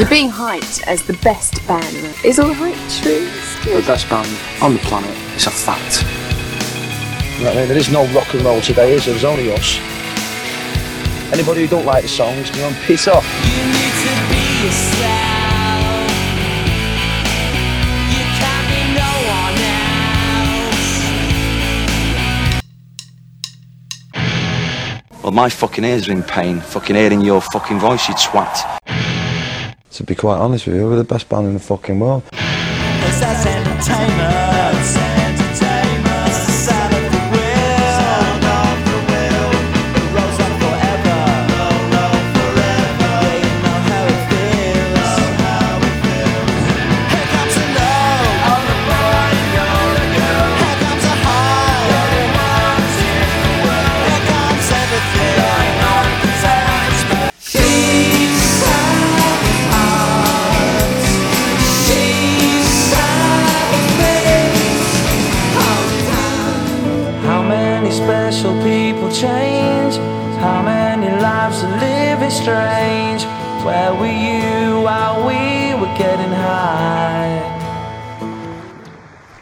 You're being hyped as the best band. Is all hype true? The best band on the planet. It's a fact. You know I mean? There is no rock and roll today, is there? There's only us. Anybody who don't like the songs, you know, piss off. You need to be yourself. You can't be no one else. Well, my fucking ears are in pain. Fucking hearing your fucking voice, you twat. To be quite honest with you, we're the best band in the fucking world.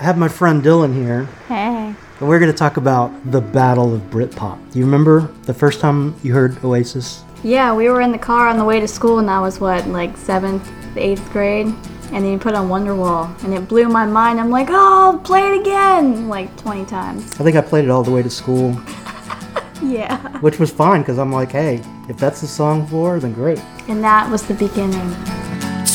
Have my friend Dylan here, Hey. and we're going to talk about the Battle of Britpop. Do you remember the first time you heard Oasis? Yeah, we were in the car on the way to school, and I was what, like seventh, eighth grade, and then you put on Wonderwall, and it blew my mind. I'm like, oh, play it again, like 20 times. I think I played it all the way to school, Yeah. which was fine because I'm like, hey, if that's the song for, then great. And that was the beginning.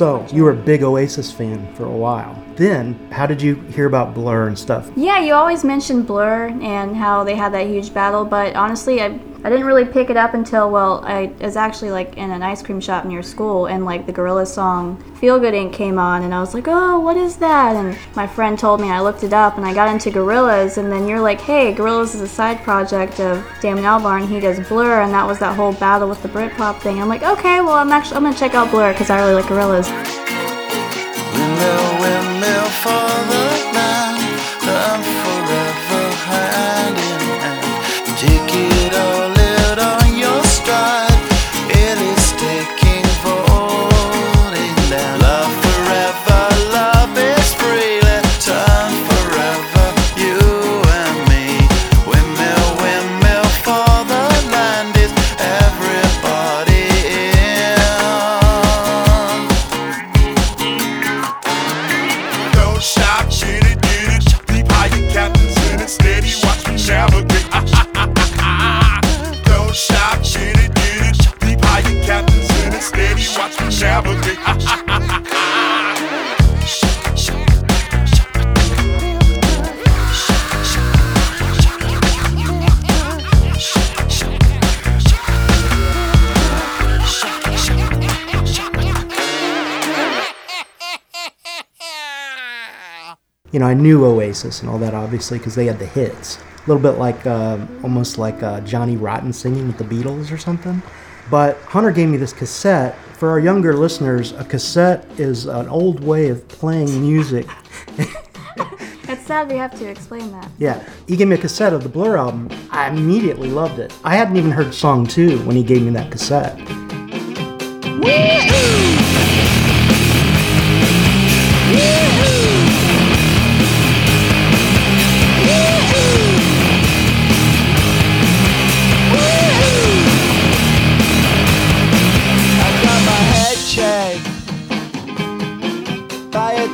So you were a big Oasis fan for a while. Then, how did you hear about Blur and stuff? Yeah, you always mentioned Blur and how they had that huge battle, but honestly, I, I didn't really pick it up until, well, I was actually like in an ice cream shop near school and like the Gorillaz song Feel Good Inc. came on and I was like, oh, what is that? And my friend told me, I looked it up and I got into Gorillaz and then you're like, hey, Gorillaz is a side project of Damon Albarn, he does Blur and that was that whole battle with the Britpop thing. I'm like, okay, well, I'm actually, I'm gonna check out Blur because I really like Gorillaz. Windmill, windmill You know, I knew Oasis and all that obviously because they had the hits. A little bit like, uh, almost like uh, Johnny Rotten singing with the Beatles or something. But Hunter gave me this cassette. For our younger listeners, a cassette is an old way of playing music. It's sad we have to explain that. Yeah, he gave me a cassette of the Blur album. I immediately loved it. I hadn't even heard song two when he gave me that cassette. I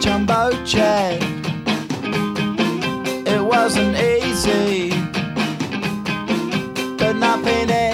jumbo jet. It wasn't easy, but nothing is.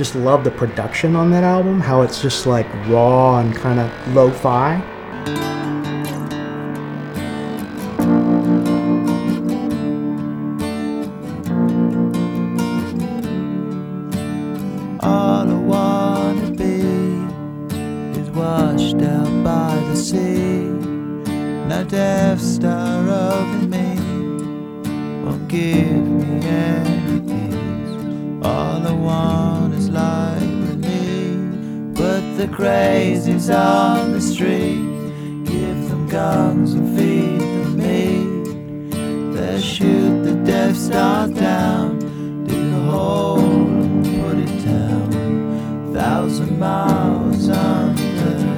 Just love the production on that album, how it's just like raw and kind of lo fi. Washed out by the sea. No Death Star the crazies on the street give them guns and feed them meat. They shoot the Death Star down, dig a hole and put it down. Thousand miles underground.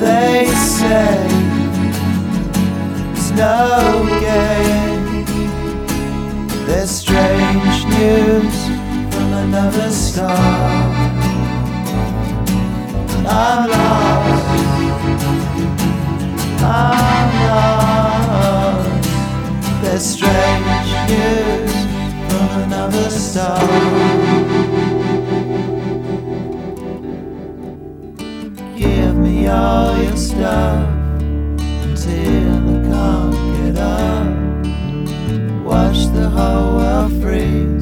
They say it's no game. News from another star. I'm lost. I'm lost. There's strange news from another star. Give me all your stuff until I can't get up. Watch the whole world freeze,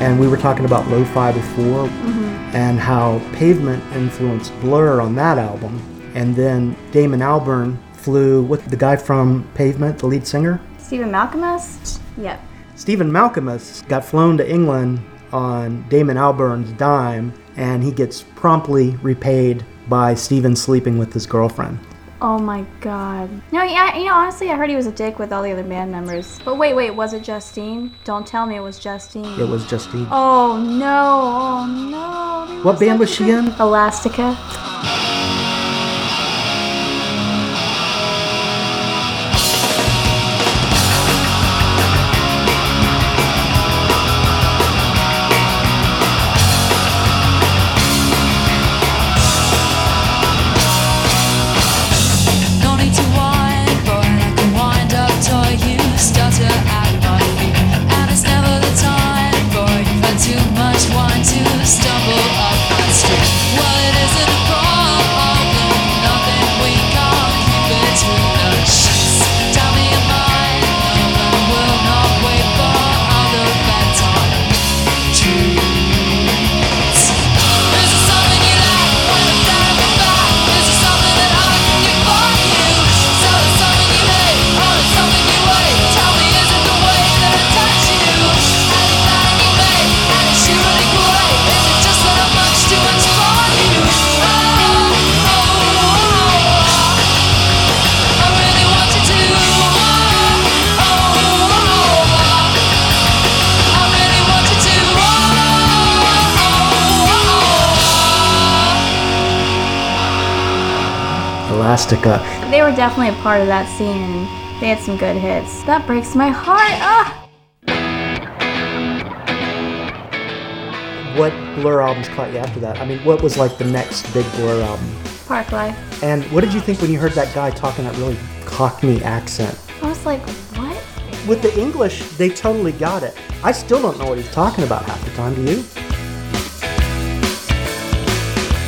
And we were talking about lo fi before. Mm-hmm. and how Pavement influenced Blur on that album. And then Damon Albarn flew with the guy from Pavement, the lead singer. Stephen Malkmus? Yep. Stephen Malkmus got flown to England on Damon Albarn's dime, and he gets promptly repaid by Stephen sleeping with his girlfriend. Oh my god. No, yeah, you know, honestly, I heard he was a dick with all the other band members. But wait, wait, was it Justine? Don't tell me it was Justine. It was Justine. Oh no, oh no. What band was she in? Elastica. They were definitely a part of that scene and they had some good hits. That breaks my heart. Ah! What Blur albums caught you after that? I mean, what was like the next big Blur album? Parklife. And what did you think when you heard that guy talking that really Cockney accent? I was like, what? With the English, they totally got it. I still don't know what he's talking about half the time, do you?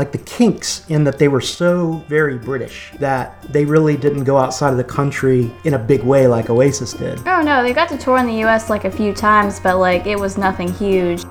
Like the Kinks, in that they were so very British that they really didn't go outside of the country in a big way like Oasis did. Oh no, they got to tour in the US like a few times, but like it was nothing huge.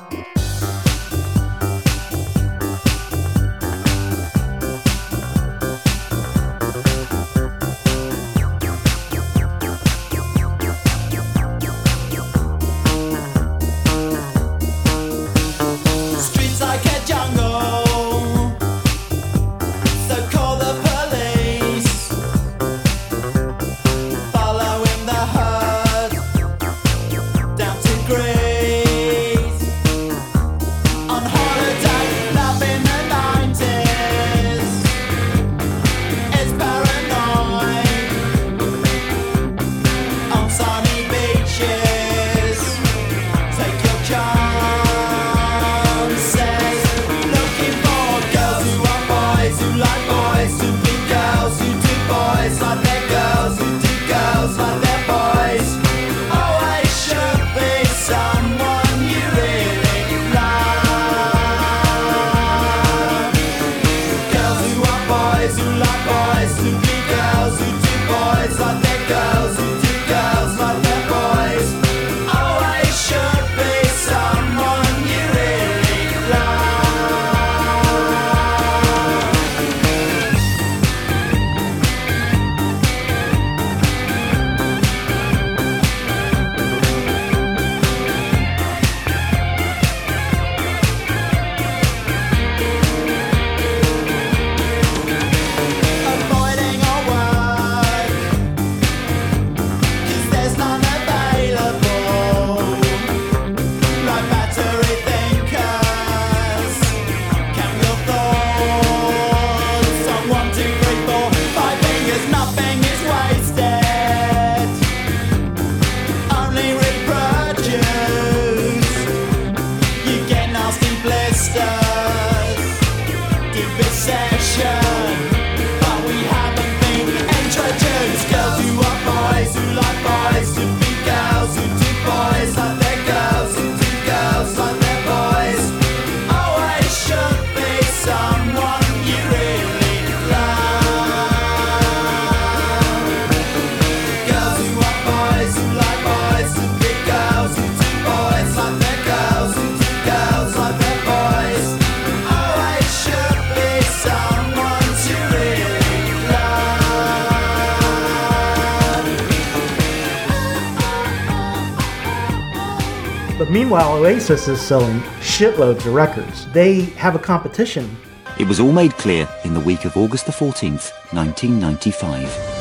Meanwhile, Oasis is selling shitloads of records. They have a competition. It was all made clear in the week of August the 14th, 1995.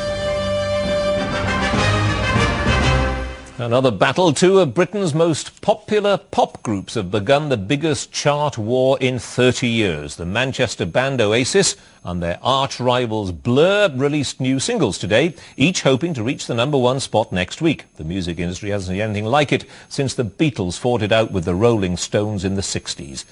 Another battle. Two of Britain's most popular pop groups have begun the biggest chart war in 30 years. The Manchester band Oasis and their arch rivals Blur released new singles today, each hoping to reach the number one spot next week. The music industry hasn't seen anything like it since the Beatles fought it out with the Rolling Stones in the 60s.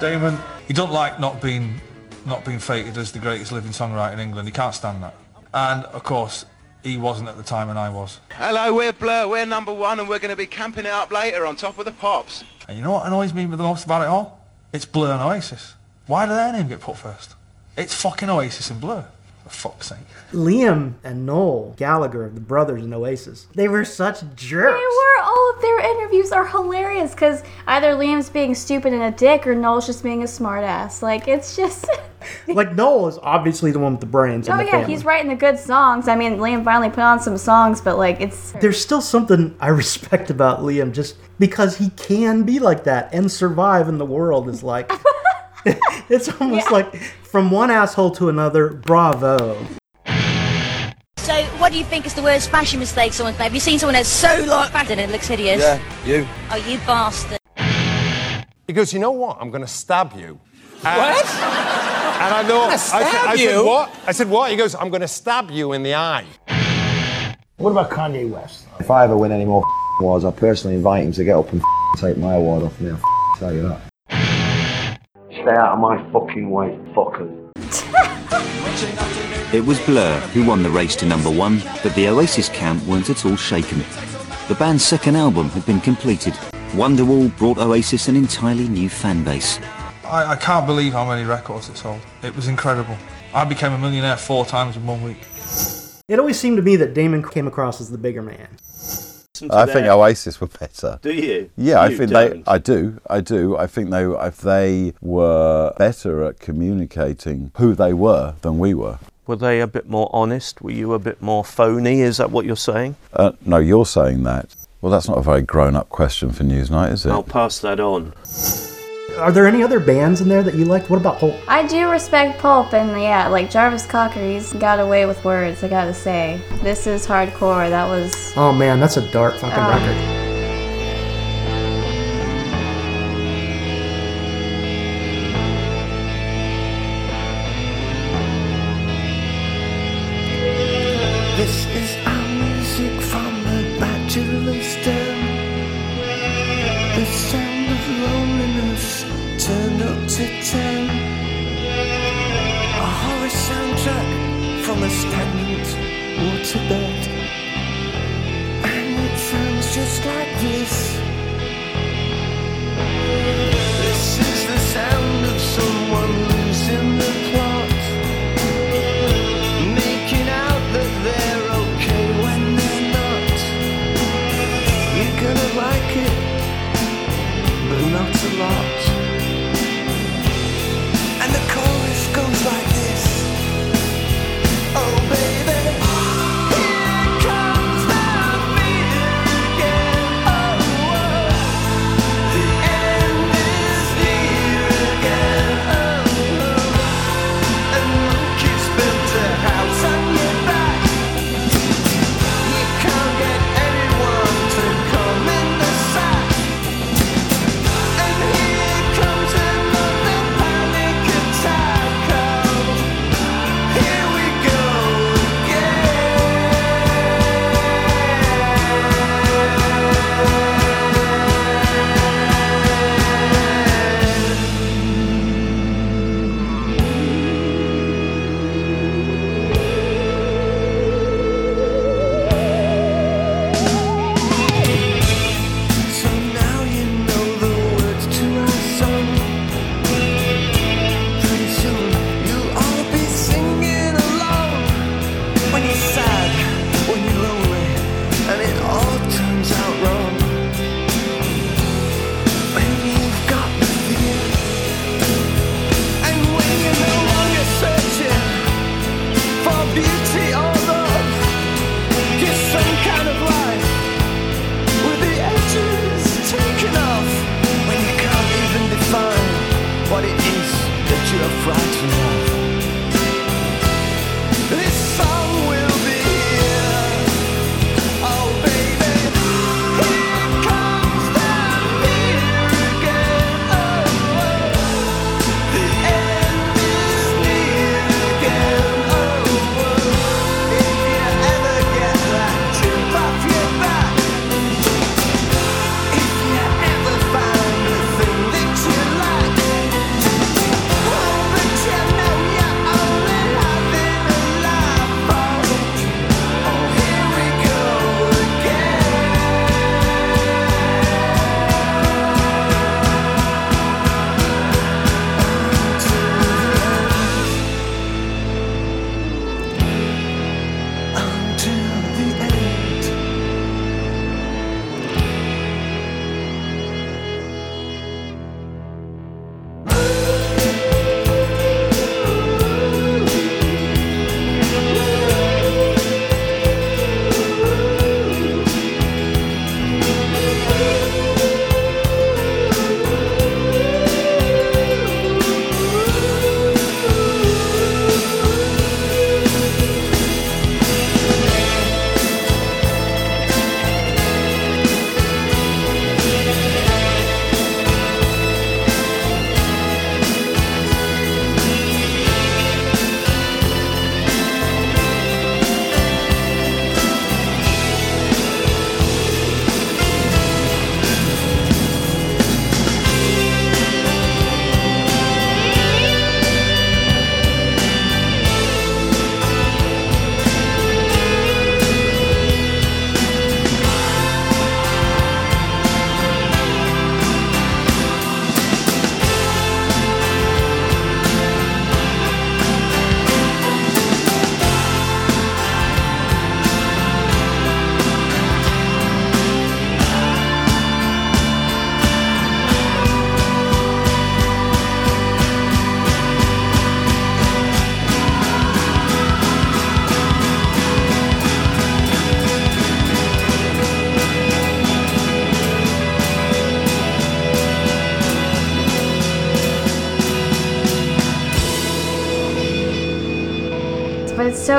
Damon, he don't like not being not being fated as the greatest living songwriter in England. He can't stand that. And of course, he wasn't at the time and I was. Hello, we're Blur, we're number one and we're going to be camping it up later on top of the pops. And you know what annoys me the most about it all? It's Blur and Oasis. Why do their name get put first? It's fucking Oasis and Blur. For fuck's. Liam and Noel Gallagher, the brothers in Oasis, they were such jerks. They were. All of their interviews are hilarious because either Liam's being stupid and a dick or Noel's just being a smartass. Like, it's just. like Noel is obviously the one with the brains in oh, the yeah, family. he's writing the good songs. I mean, Liam finally put on some songs, but, like, it's. There's still something I respect about Liam just because he can be like that and survive in the world is like it's almost like from one asshole to another, bravo. So, what do you think is the worst fashion mistake someone's made? Have you seen someone that's so like fat and it looks hideous? Yeah, you. Oh, you bastard. He goes, you know what? I'm going to stab you. And- What? And I thought, Gonna I, said, stab I said, you? what? I said, what? He goes, I'm going to stab you in the eye. What about Kanye West? If I ever win any more awards, I'll personally invite him to get up and take my award off me. I'll tell you that. Stay out of my fucking way, fuckers. It was Blur who won the race to number one, but the Oasis camp weren't at all shaken. The band's second album had been completed. Wonderwall brought Oasis an entirely new fan base. I, I can't believe how many records it sold. It was incredible. I became a millionaire four times in one week. It always seemed to me that Damon came across as the bigger man. I think Oasis were better. Do you? Yeah, I think don't. they. I do. I do. I think they. If they were better at communicating who they were than we were. Were they a bit more honest? Were you a bit more phony? Is that what you're saying? Uh, no, you're saying that. Well, that's not a very grown-up question for Newsnight, is it? I'll pass that on. Are there any other bands in there that you liked? What about Pulp? I do respect Pulp, and yeah, like Jarvis Cocker, he's got away with words, I gotta say. This is hardcore. That was. Oh man, that's a dark fucking Um, record.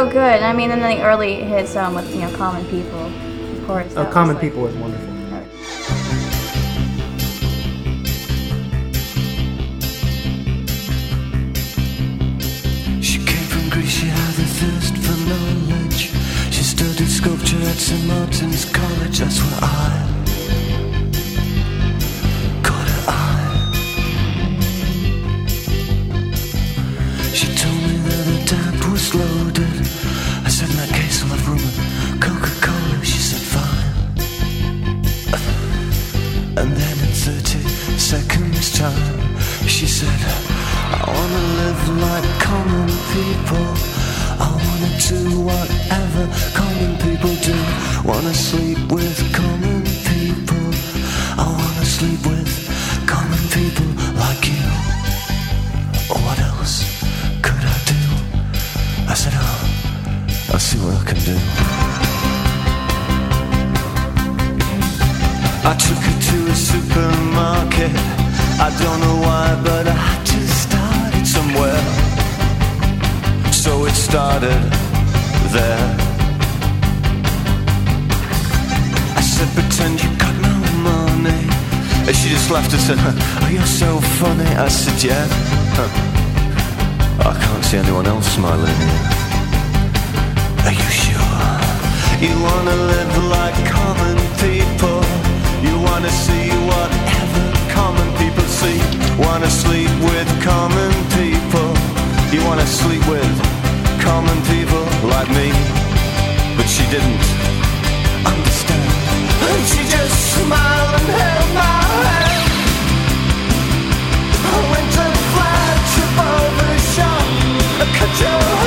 So good. I mean, and then the early hits um, with you know common people, of course. Oh, that was, Common like- People is wonderful. She came from Greece, she had a thirst for knowledge. She studied sculpture at St. Martin's College, that's where I I don't know why, but I had to start it somewhere. So it started there. I said, pretend you got no money. And she just laughed and said, Oh, you're so funny. I said, Yeah. I can't see anyone else smiling. Are you sure? You wanna live like common people. You wanna see see. Wanna sleep with common people. You wanna sleep with common people like me. But she didn't understand. And she just smiled and held my hand. I went to flash above the shop. Cut your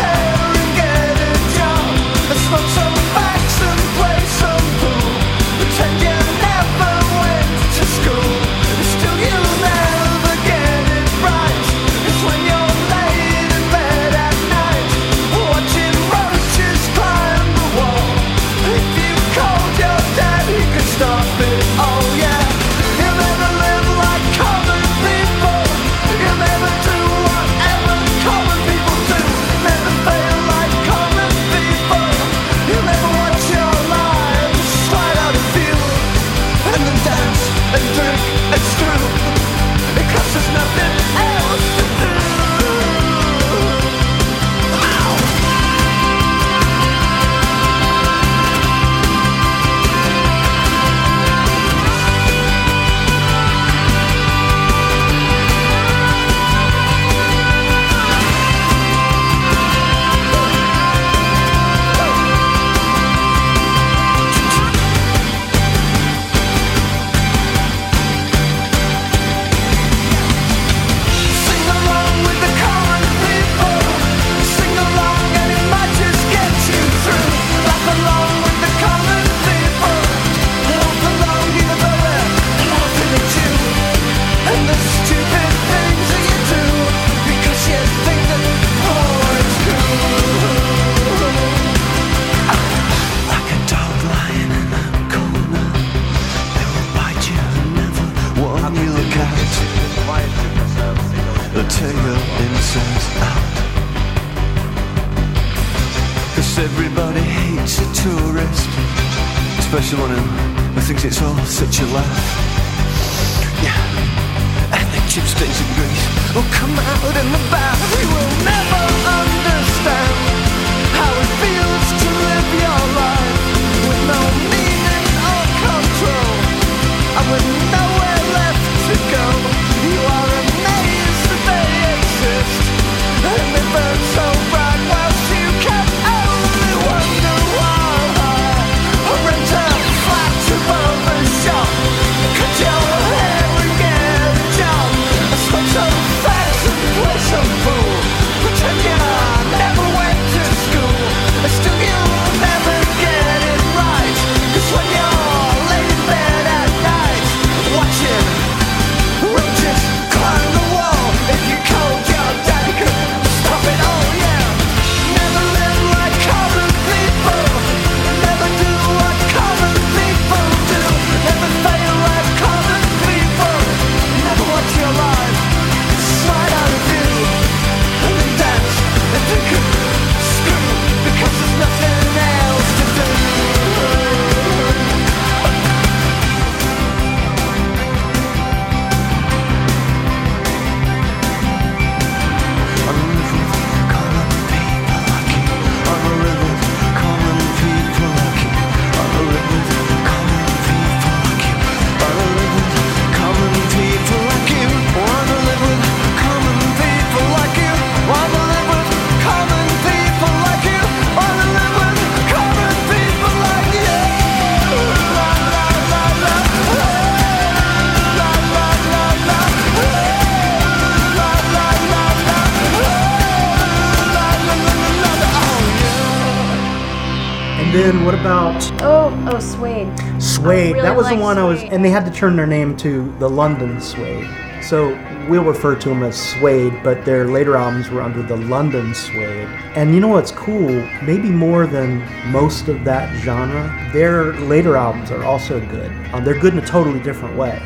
was, and they had to turn their name to the London Suede. So we'll refer to them as Suede, but their later albums were under the London Suede. And you know what's cool? Maybe more than most of that genre, their later albums are also good. Um, they're good in a totally different way.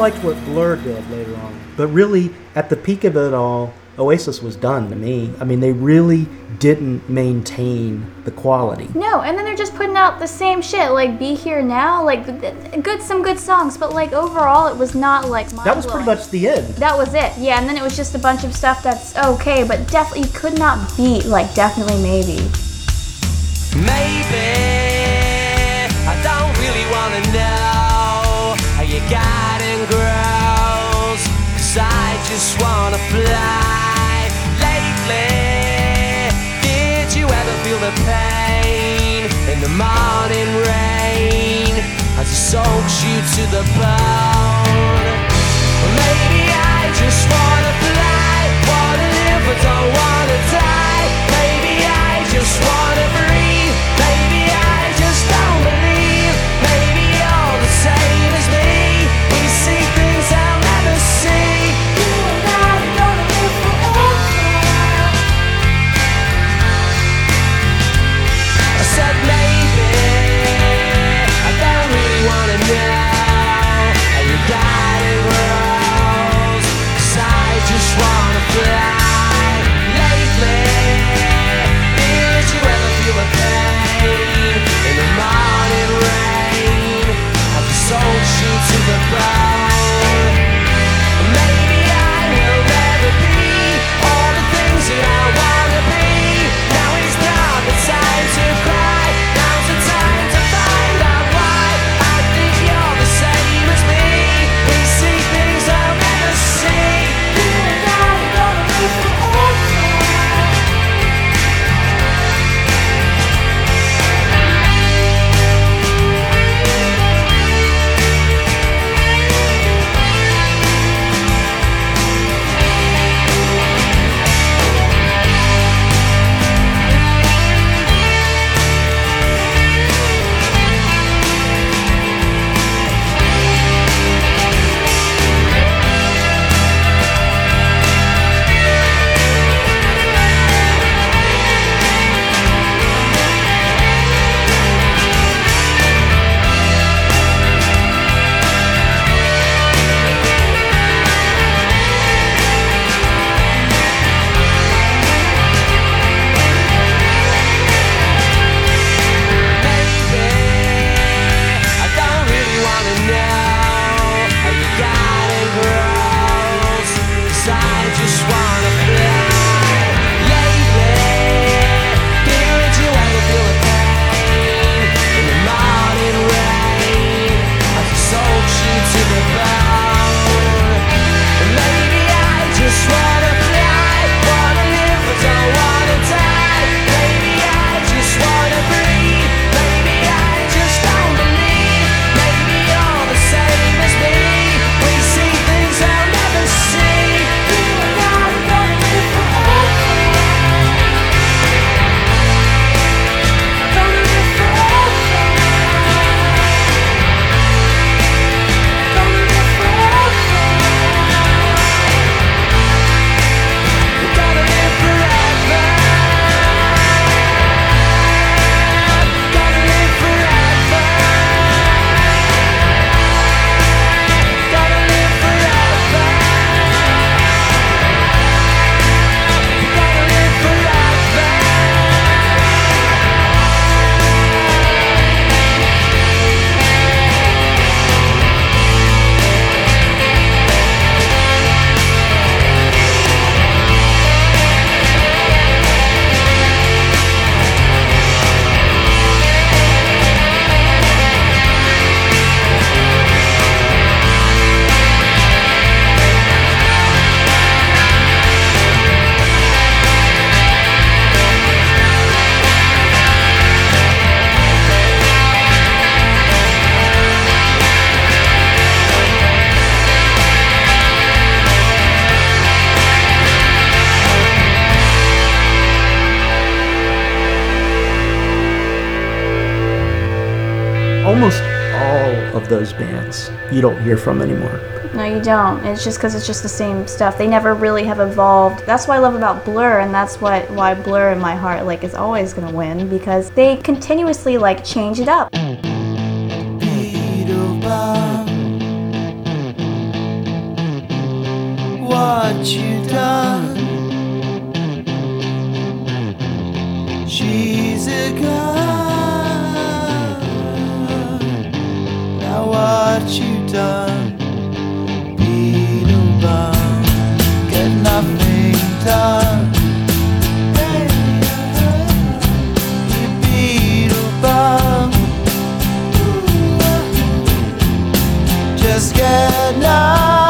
Liked what Blur did later on, but really at the peak of it all, Oasis was done to me. I mean, they really didn't maintain the quality. No, and then they're just putting out the same shit. Like "Be Here Now," like th- th- good, some good songs, but like overall, it was not like That was pretty much the end. That was it. Yeah, and then it was just a bunch of stuff that's okay, but definitely could not beat like definitely maybe. Maybe I don't really wanna know just wanna fly. Lately, did you ever feel the pain in the morning rain as it soaks you to the bone? Maybe I just wanna fly, wanna live but don't wanna die. Maybe I just wanna breathe. almost all of those bands you don't hear from anymore. No, you don't. It's just because it's just the same stuff. They never really have evolved. That's what I love about Blur, and that's what why Blur in my heart like is always gonna win because they continuously like change it up. what you done? She's a girl. what you've done. Beetlebum, get nothing done. Uh. Just get nothing.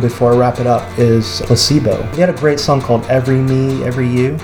before I wrap it up is Placebo. He had a great song called Every Me, Every You.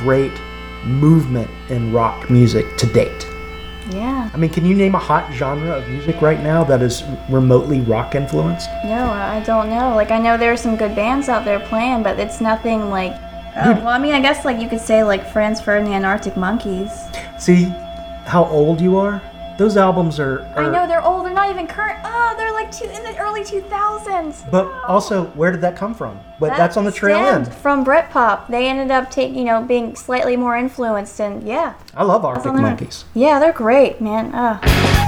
great movement in rock music to date. Yeah. I mean, can you name a hot genre of music right now that is remotely rock influenced? No, I don't know. Like, I know there are some good bands out there playing, but it's nothing like. Uh, well, I mean, I guess like you could say like Franz Ferdinand Arctic Monkeys. See how old you are? Those albums are, are, I know they're old. They're not even current. Oh, they're like two in the early 2000s. But oh. also, where did that come from? But that that's on the trail end. From Britpop, they ended up taking you know being slightly more influenced and yeah. I love Arctic Monkeys. Yeah, they're great, man. Ugh.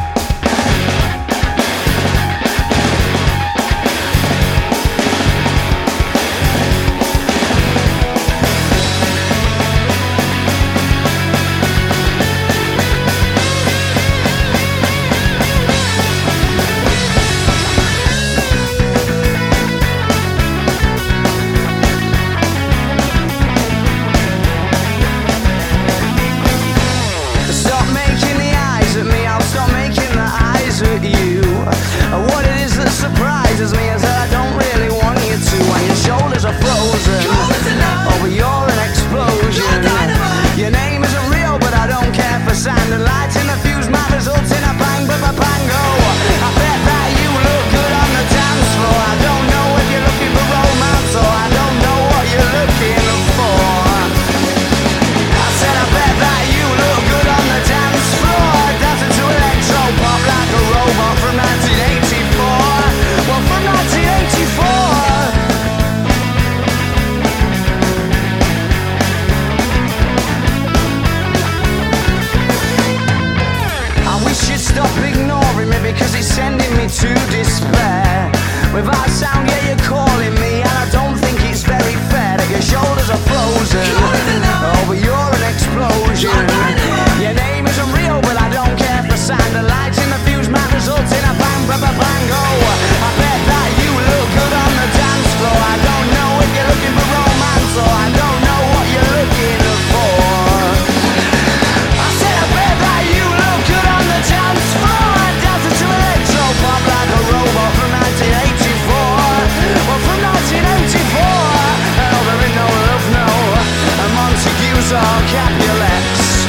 or Capulets.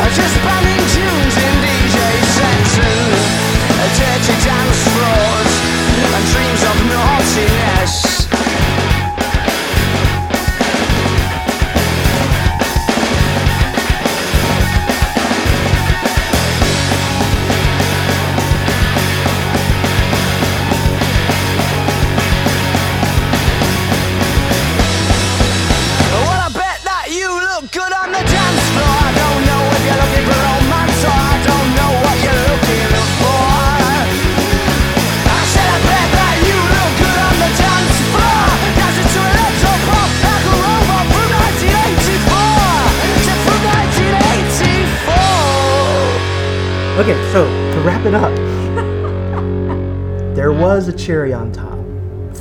I just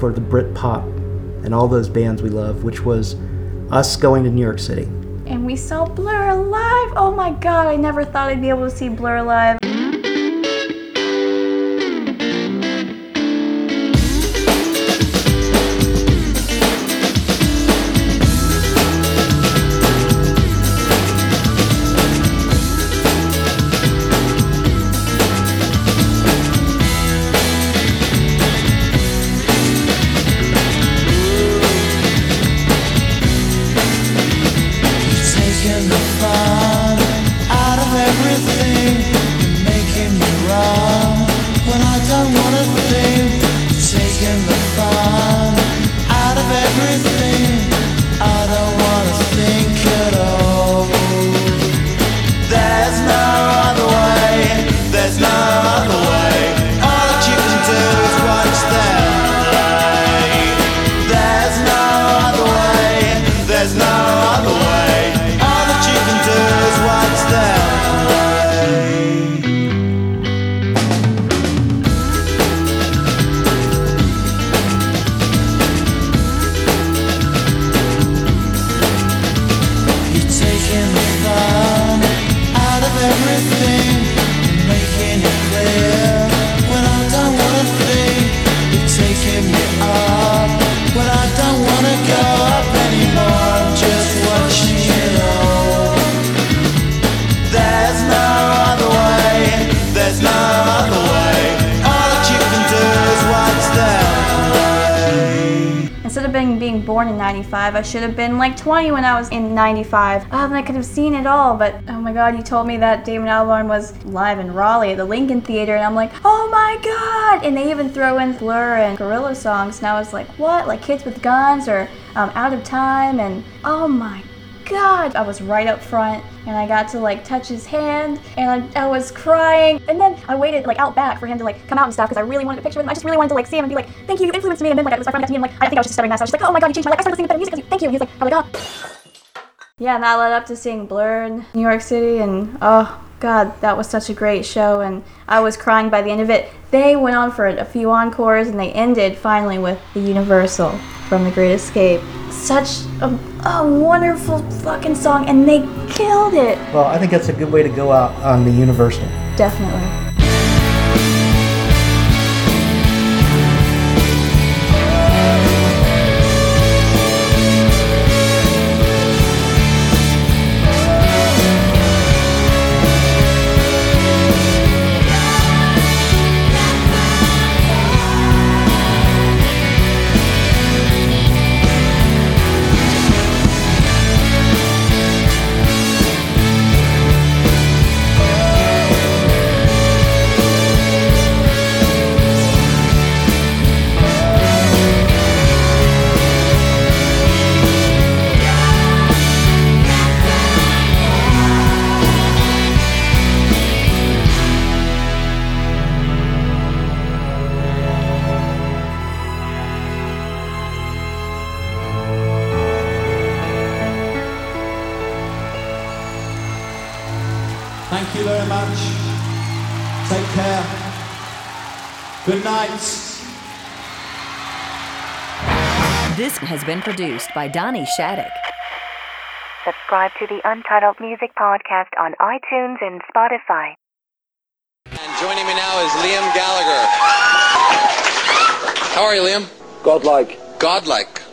for the Brit pop and all those bands we love, which was us going to New York City. And we saw Blur Alive. Oh my God, I never thought I'd be able to see Blur Alive. I should have been like 20 when I was in 95. Oh, then I could have seen it all. But oh my god, you told me that Damon Albarn was live in Raleigh at the Lincoln Theater, and I'm like, oh my god! And they even throw in Blur and Gorillaz songs, and I was like, what? Like Kids with Guns or um, Out of Time, and oh my god! I was right up front and I got to like touch his hand and I, I was crying. And then I waited like out back for him to like come out and stuff because I really wanted a picture with him. I just really wanted to like see him and be like, thank you, you influenced me. And then like was my friend got to me and like I think I was just stuttering I was like, oh my god, you changed my life. I started listening to better music because you. Thank you. And he's like, I'm like, oh. Yeah, and that led up to seeing Blur in New York City and oh god, that was such a great show and I was crying by the end of it. They went on for a few encores and they ended finally with the Universal from The Great Escape. Such a, a wonderful fucking song and they killed it. Well, I think that's a good way to go out on the Universal. Definitely. Been produced by Donnie Shattuck. Subscribe to the Untitled Music Podcast on iTunes and Spotify. And joining me now is Liam Gallagher. How are you, Liam? Godlike. Godlike.